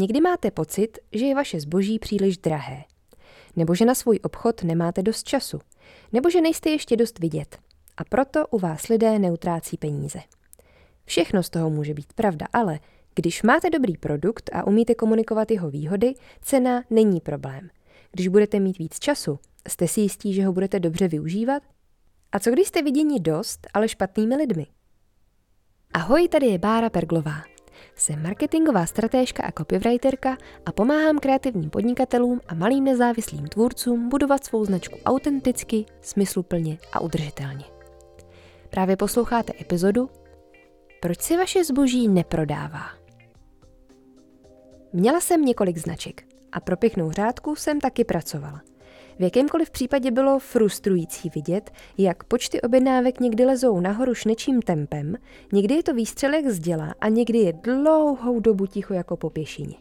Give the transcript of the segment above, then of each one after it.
Někdy máte pocit, že je vaše zboží příliš drahé. Nebo že na svůj obchod nemáte dost času. Nebo že nejste ještě dost vidět. A proto u vás lidé neutrácí peníze. Všechno z toho může být pravda, ale když máte dobrý produkt a umíte komunikovat jeho výhody, cena není problém. Když budete mít víc času, jste si jistí, že ho budete dobře využívat? A co když jste viděni dost, ale špatnými lidmi? Ahoj, tady je Bára Perglová. Jsem marketingová stratéžka a copywriterka a pomáhám kreativním podnikatelům a malým nezávislým tvůrcům budovat svou značku autenticky, smysluplně a udržitelně. Právě posloucháte epizodu Proč si vaše zboží neprodává? Měla jsem několik značek a pro pěknou řádku jsem taky pracovala. V jakémkoliv případě bylo frustrující vidět, jak počty objednávek někdy lezou nahoru šnečím tempem, někdy je to výstřelek z děla a někdy je dlouhou dobu ticho jako po pěšině.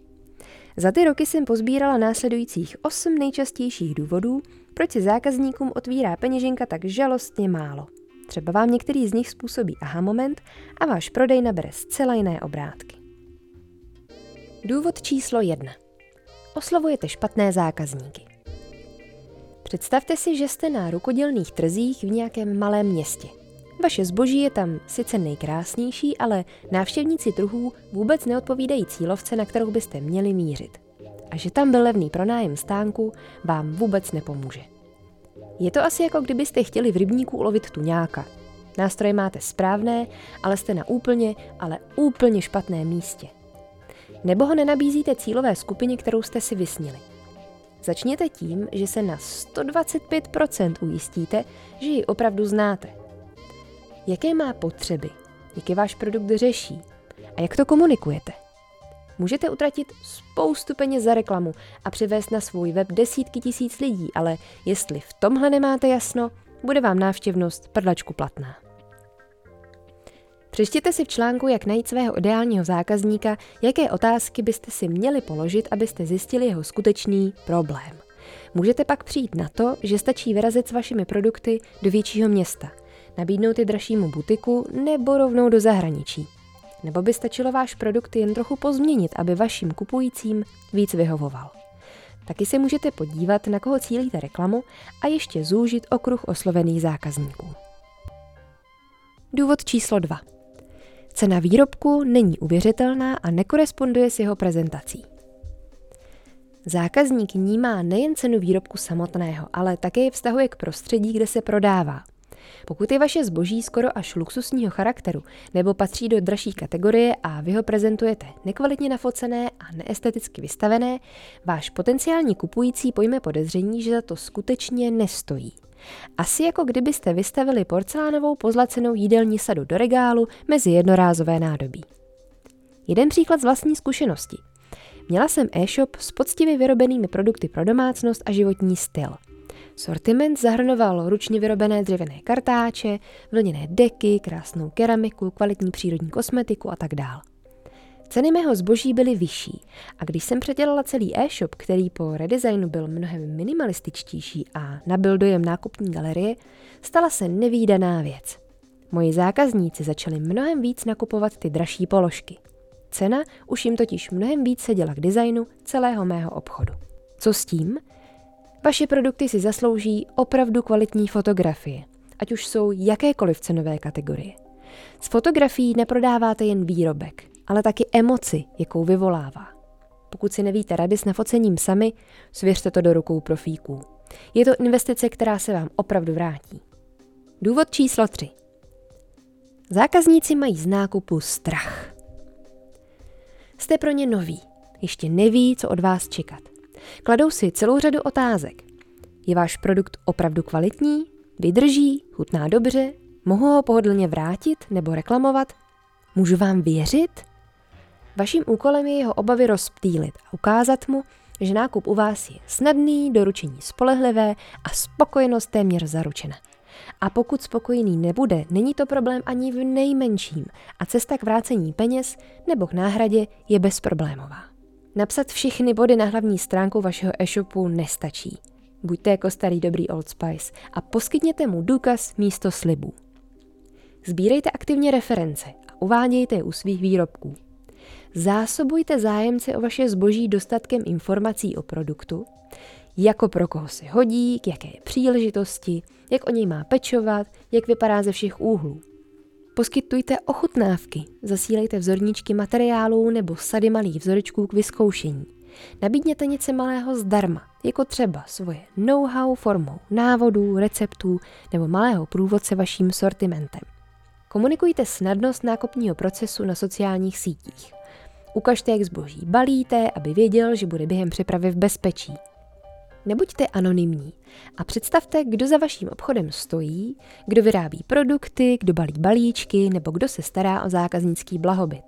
Za ty roky jsem pozbírala následujících osm nejčastějších důvodů, proč se zákazníkům otvírá peněženka tak žalostně málo. Třeba vám některý z nich způsobí aha moment a váš prodej nabere zcela jiné obrátky. Důvod číslo jedna. Oslovujete špatné zákazníky. Představte si, že jste na rukodělných trzích v nějakém malém městě. Vaše zboží je tam sice nejkrásnější, ale návštěvníci trhů vůbec neodpovídají cílovce, na kterou byste měli mířit. A že tam byl levný pronájem stánku, vám vůbec nepomůže. Je to asi jako kdybyste chtěli v rybníku ulovit tuňáka. Nástroje máte správné, ale jste na úplně, ale úplně špatném místě. Nebo ho nenabízíte cílové skupině, kterou jste si vysnili. Začněte tím, že se na 125% ujistíte, že ji opravdu znáte. Jaké má potřeby, jaké váš produkt řeší a jak to komunikujete. Můžete utratit spoustu peněz za reklamu a přivést na svůj web desítky tisíc lidí, ale jestli v tomhle nemáte jasno, bude vám návštěvnost prdlačku platná. Přečtěte si v článku, jak najít svého ideálního zákazníka, jaké otázky byste si měli položit, abyste zjistili jeho skutečný problém. Můžete pak přijít na to, že stačí vyrazit s vašimi produkty do většího města, nabídnout je dražšímu butiku nebo rovnou do zahraničí. Nebo by stačilo váš produkt jen trochu pozměnit, aby vašim kupujícím víc vyhovoval. Taky se můžete podívat, na koho cílíte reklamu a ještě zúžit okruh oslovených zákazníků. Důvod číslo 2. Cena výrobku není uvěřitelná a nekoresponduje s jeho prezentací. Zákazník vnímá nejen cenu výrobku samotného, ale také je vztahuje k prostředí, kde se prodává. Pokud je vaše zboží skoro až luxusního charakteru nebo patří do dražší kategorie a vy ho prezentujete nekvalitně nafocené a neesteticky vystavené, váš potenciální kupující pojme podezření, že za to skutečně nestojí. Asi jako kdybyste vystavili porcelánovou pozlacenou jídelní sadu do regálu mezi jednorázové nádobí. Jeden příklad z vlastní zkušenosti. Měla jsem e-shop s poctivě vyrobenými produkty pro domácnost a životní styl. Sortiment zahrnoval ručně vyrobené dřevěné kartáče, vlněné deky, krásnou keramiku, kvalitní přírodní kosmetiku a tak dále. Ceny mého zboží byly vyšší a když jsem předělala celý e-shop, který po redesignu byl mnohem minimalističtější a nabil dojem nákupní galerie, stala se nevýdaná věc. Moji zákazníci začali mnohem víc nakupovat ty dražší položky. Cena už jim totiž mnohem víc seděla k designu celého mého obchodu. Co s tím? Vaše produkty si zaslouží opravdu kvalitní fotografie, ať už jsou jakékoliv cenové kategorie. S fotografií neprodáváte jen výrobek, ale taky emoci, jakou vyvolává. Pokud si nevíte rady s nafocením sami, svěřte to do rukou profíků. Je to investice, která se vám opravdu vrátí. Důvod číslo 3. Zákazníci mají z nákupu strach. Jste pro ně noví, ještě neví, co od vás čekat. Kladou si celou řadu otázek. Je váš produkt opravdu kvalitní? Vydrží? Chutná dobře? Mohu ho pohodlně vrátit nebo reklamovat? Můžu vám věřit? Vaším úkolem je jeho obavy rozptýlit a ukázat mu, že nákup u vás je snadný, doručení spolehlivé a spokojenost téměř zaručena. A pokud spokojený nebude, není to problém ani v nejmenším a cesta k vrácení peněz nebo k náhradě je bezproblémová. Napsat všechny body na hlavní stránku vašeho e-shopu nestačí. Buďte jako starý dobrý Old Spice a poskytněte mu důkaz místo slibů. Sbírejte aktivně reference a uvádějte je u svých výrobků. Zásobujte zájemce o vaše zboží dostatkem informací o produktu, jako pro koho se hodí, k jaké je příležitosti, jak o něj má pečovat, jak vypadá ze všech úhlů. Poskytujte ochutnávky, zasílejte vzorníčky materiálů nebo sady malých vzorečků k vyzkoušení. Nabídněte něco malého zdarma, jako třeba svoje know-how formou návodů, receptů nebo malého průvodce vaším sortimentem. Komunikujte snadnost nákupního procesu na sociálních sítích. Ukažte, jak zboží balíte, aby věděl, že bude během přepravy v bezpečí. Nebuďte anonymní a představte, kdo za vaším obchodem stojí, kdo vyrábí produkty, kdo balí balíčky nebo kdo se stará o zákaznický blahobyt.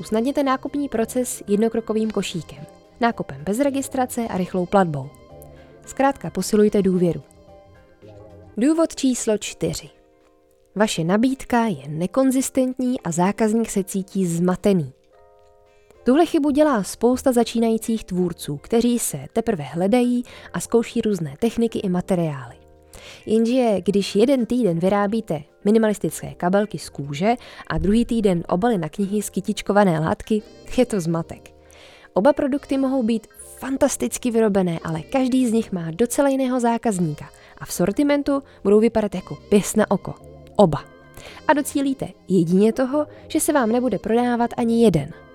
Usnadněte nákupní proces jednokrokovým košíkem, nákupem bez registrace a rychlou platbou. Zkrátka posilujte důvěru. Důvod číslo čtyři. Vaše nabídka je nekonzistentní a zákazník se cítí zmatený. Tuhle chybu dělá spousta začínajících tvůrců, kteří se teprve hledají a zkouší různé techniky i materiály. Jenže když jeden týden vyrábíte minimalistické kabelky z kůže a druhý týden obaly na knihy z kytičkované látky, je to zmatek. Oba produkty mohou být fantasticky vyrobené, ale každý z nich má docela jiného zákazníka a v sortimentu budou vypadat jako pěs na oko. Oba. A docílíte jedině toho, že se vám nebude prodávat ani jeden –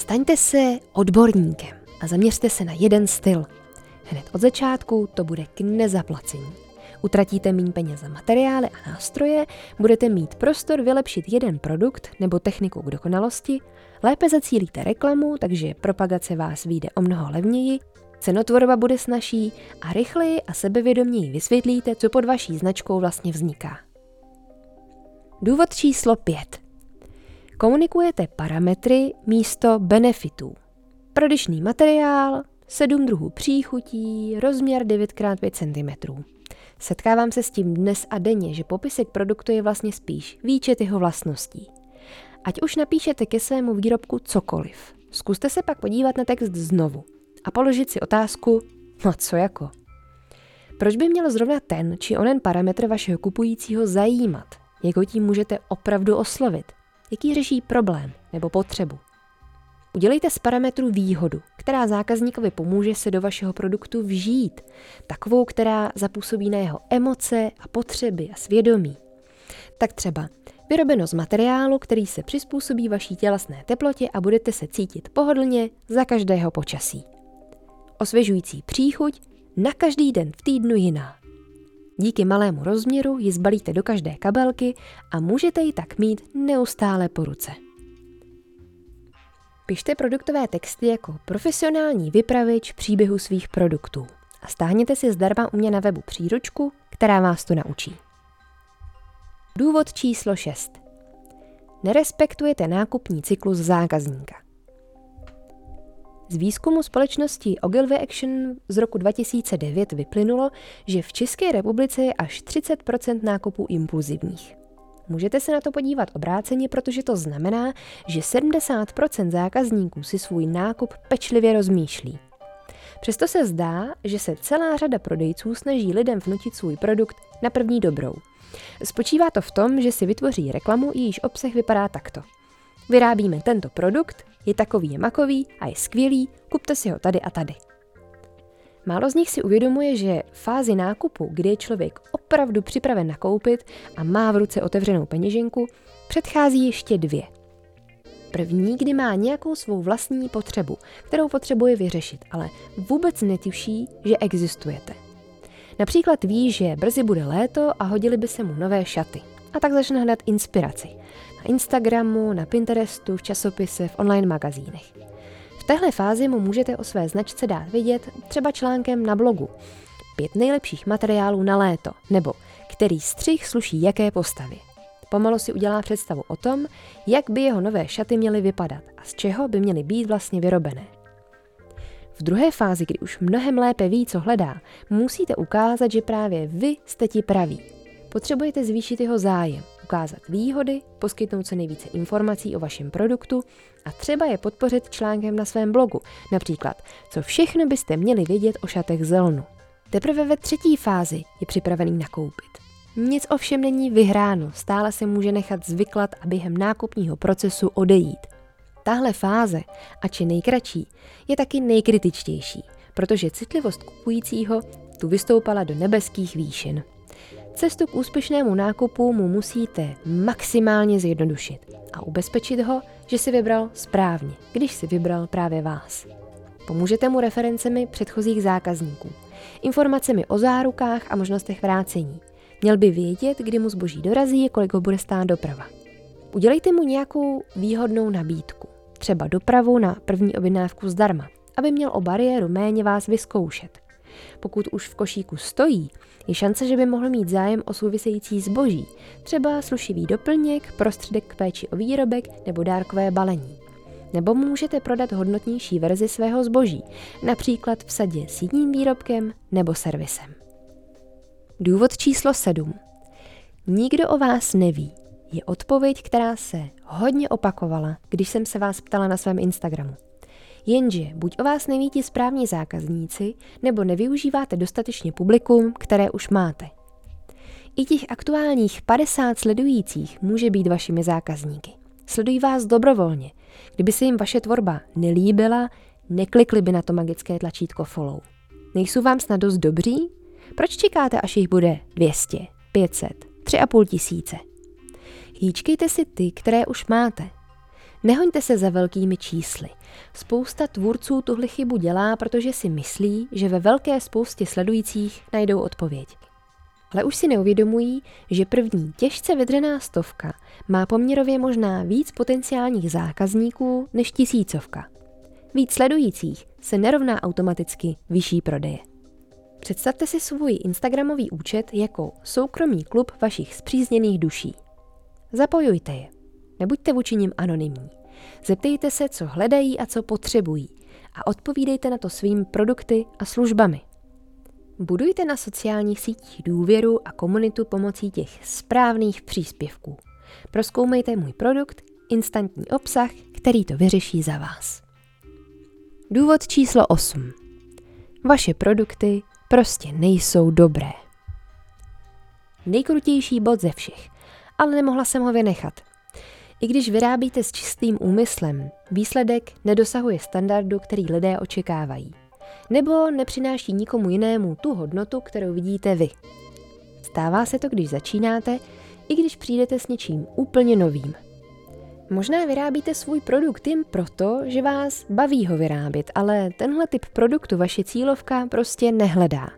Staňte se odborníkem a zaměřte se na jeden styl. Hned od začátku to bude k nezaplacení. Utratíte méně peněz za materiály a nástroje, budete mít prostor vylepšit jeden produkt nebo techniku k dokonalosti, lépe zacílíte reklamu, takže propagace vás vyjde o mnoho levněji, cenotvorba bude snažší a rychleji a sebevědoměji vysvětlíte, co pod vaší značkou vlastně vzniká. Důvod číslo 5. Komunikujete parametry místo benefitů. Prodyšný materiál, 7 druhů příchutí, rozměr 9x5 cm. Setkávám se s tím dnes a denně, že popisek produktu je vlastně spíš výčet jeho vlastností. Ať už napíšete ke svému výrobku cokoliv, zkuste se pak podívat na text znovu a položit si otázku, no co jako? Proč by měl zrovna ten či onen parametr vašeho kupujícího zajímat? Jak ho tím můžete opravdu oslovit? Jaký řeší problém nebo potřebu. Udělejte z parametru výhodu, která zákazníkovi pomůže se do vašeho produktu vžít, takovou, která zapůsobí na jeho emoce a potřeby a svědomí. Tak třeba vyrobeno z materiálu, který se přizpůsobí vaší tělesné teplotě a budete se cítit pohodlně za každého počasí. Osvěžující příchuť na každý den v týdnu jiná. Díky malému rozměru ji zbalíte do každé kabelky a můžete ji tak mít neustále po ruce. Pište produktové texty jako profesionální vypravič příběhu svých produktů a stáhněte si zdarma u mě na webu příručku, která vás to naučí. Důvod číslo 6. Nerespektujete nákupní cyklus zákazníka. Z výzkumu společnosti Ogilvy Action z roku 2009 vyplynulo, že v České republice je až 30% nákupů impulzivních. Můžete se na to podívat obráceně, protože to znamená, že 70% zákazníků si svůj nákup pečlivě rozmýšlí. Přesto se zdá, že se celá řada prodejců snaží lidem vnutit svůj produkt na první dobrou. Spočívá to v tom, že si vytvoří reklamu, jejíž obsah vypadá takto. Vyrábíme tento produkt, je takový, je makový a je skvělý, kupte si ho tady a tady. Málo z nich si uvědomuje, že fázi nákupu, kdy je člověk opravdu připraven nakoupit a má v ruce otevřenou peněženku, předchází ještě dvě. První, kdy má nějakou svou vlastní potřebu, kterou potřebuje vyřešit, ale vůbec netuší, že existujete. Například ví, že brzy bude léto a hodili by se mu nové šaty. A tak začne hledat inspiraci na Instagramu, na Pinterestu, v časopise, v online magazínech. V téhle fázi mu můžete o své značce dát vidět třeba článkem na blogu. Pět nejlepších materiálů na léto, nebo který střih sluší jaké postavy. Pomalu si udělá představu o tom, jak by jeho nové šaty měly vypadat a z čeho by měly být vlastně vyrobené. V druhé fázi, kdy už mnohem lépe ví, co hledá, musíte ukázat, že právě vy jste ti praví. Potřebujete zvýšit jeho zájem, ukázat výhody, poskytnout co nejvíce informací o vašem produktu a třeba je podpořit článkem na svém blogu, například, co všechno byste měli vědět o šatech zelnu. Teprve ve třetí fázi je připravený nakoupit. Nic ovšem není vyhráno, stále se může nechat zvyklat a během nákupního procesu odejít. Tahle fáze, ač je nejkratší, je taky nejkritičtější, protože citlivost kupujícího tu vystoupala do nebeských výšin. Cestu k úspěšnému nákupu mu musíte maximálně zjednodušit a ubezpečit ho, že si vybral správně, když si vybral právě vás. Pomůžete mu referencemi předchozích zákazníků, informacemi o zárukách a možnostech vrácení. Měl by vědět, kdy mu zboží dorazí a kolik ho bude stát doprava. Udělejte mu nějakou výhodnou nabídku, třeba dopravu na první objednávku zdarma, aby měl o bariéru méně vás vyzkoušet. Pokud už v košíku stojí, je šance, že by mohl mít zájem o související zboží, třeba slušivý doplněk, prostředek k péči o výrobek nebo dárkové balení. Nebo můžete prodat hodnotnější verzi svého zboží, například v sadě s jedním výrobkem nebo servisem. Důvod číslo 7. Nikdo o vás neví. Je odpověď, která se hodně opakovala, když jsem se vás ptala na svém Instagramu. Jenže buď o vás neví ti správní zákazníci, nebo nevyužíváte dostatečně publikum, které už máte. I těch aktuálních 50 sledujících může být vašimi zákazníky. Sledují vás dobrovolně. Kdyby se jim vaše tvorba nelíbila, neklikli by na to magické tlačítko follow. Nejsou vám snad dost dobří? Proč čekáte, až jich bude 200, 500, 3,5 tisíce? Hýčkejte si ty, které už máte. Nehoňte se za velkými čísly. Spousta tvůrců tuhle chybu dělá, protože si myslí, že ve velké spoustě sledujících najdou odpověď. Ale už si neuvědomují, že první těžce vydřená stovka má poměrově možná víc potenciálních zákazníků než tisícovka. Víc sledujících se nerovná automaticky vyšší prodeje. Představte si svůj Instagramový účet jako soukromý klub vašich zpřízněných duší. Zapojujte je. Nebuďte vůči nim anonymní. Zeptejte se, co hledají a co potřebují a odpovídejte na to svými produkty a službami. Budujte na sociálních sítích důvěru a komunitu pomocí těch správných příspěvků. Proskoumejte můj produkt, instantní obsah, který to vyřeší za vás. Důvod číslo 8. Vaše produkty prostě nejsou dobré. Nejkrutější bod ze všech, ale nemohla jsem ho vynechat. I když vyrábíte s čistým úmyslem, výsledek nedosahuje standardu, který lidé očekávají. Nebo nepřináší nikomu jinému tu hodnotu, kterou vidíte vy. Stává se to, když začínáte, i když přijdete s něčím úplně novým. Možná vyrábíte svůj produkt jen proto, že vás baví ho vyrábět, ale tenhle typ produktu vaše cílovka prostě nehledá.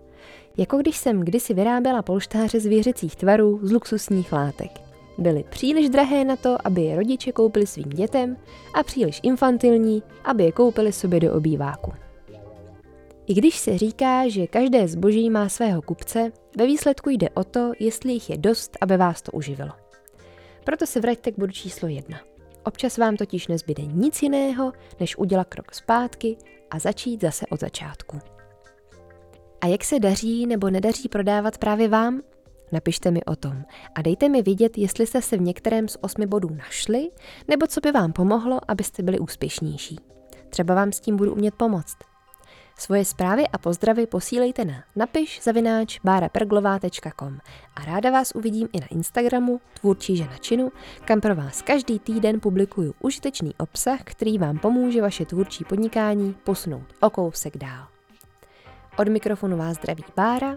Jako když jsem kdysi vyráběla polštáře zvěřecích tvarů z luxusních látek. Byly příliš drahé na to, aby je rodiče koupili svým dětem a příliš infantilní, aby je koupili sobě do obýváku. I když se říká, že každé zboží má svého kupce, ve výsledku jde o to, jestli jich je dost, aby vás to uživilo. Proto se vraťte k bodu číslo jedna. Občas vám totiž nezbyde nic jiného, než udělat krok zpátky a začít zase od začátku. A jak se daří nebo nedaří prodávat právě vám? Napište mi o tom a dejte mi vidět, jestli jste se v některém z osmi bodů našli, nebo co by vám pomohlo, abyste byli úspěšnější. Třeba vám s tím budu umět pomoct. Svoje zprávy a pozdravy posílejte na napiš zavináč báraperglová.com a ráda vás uvidím i na Instagramu Tvůrčí žena činu, kam pro vás každý týden publikuju užitečný obsah, který vám pomůže vaše tvůrčí podnikání posunout o kousek dál. Od mikrofonu vás zdraví Bára,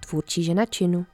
tvůrčí žena činu.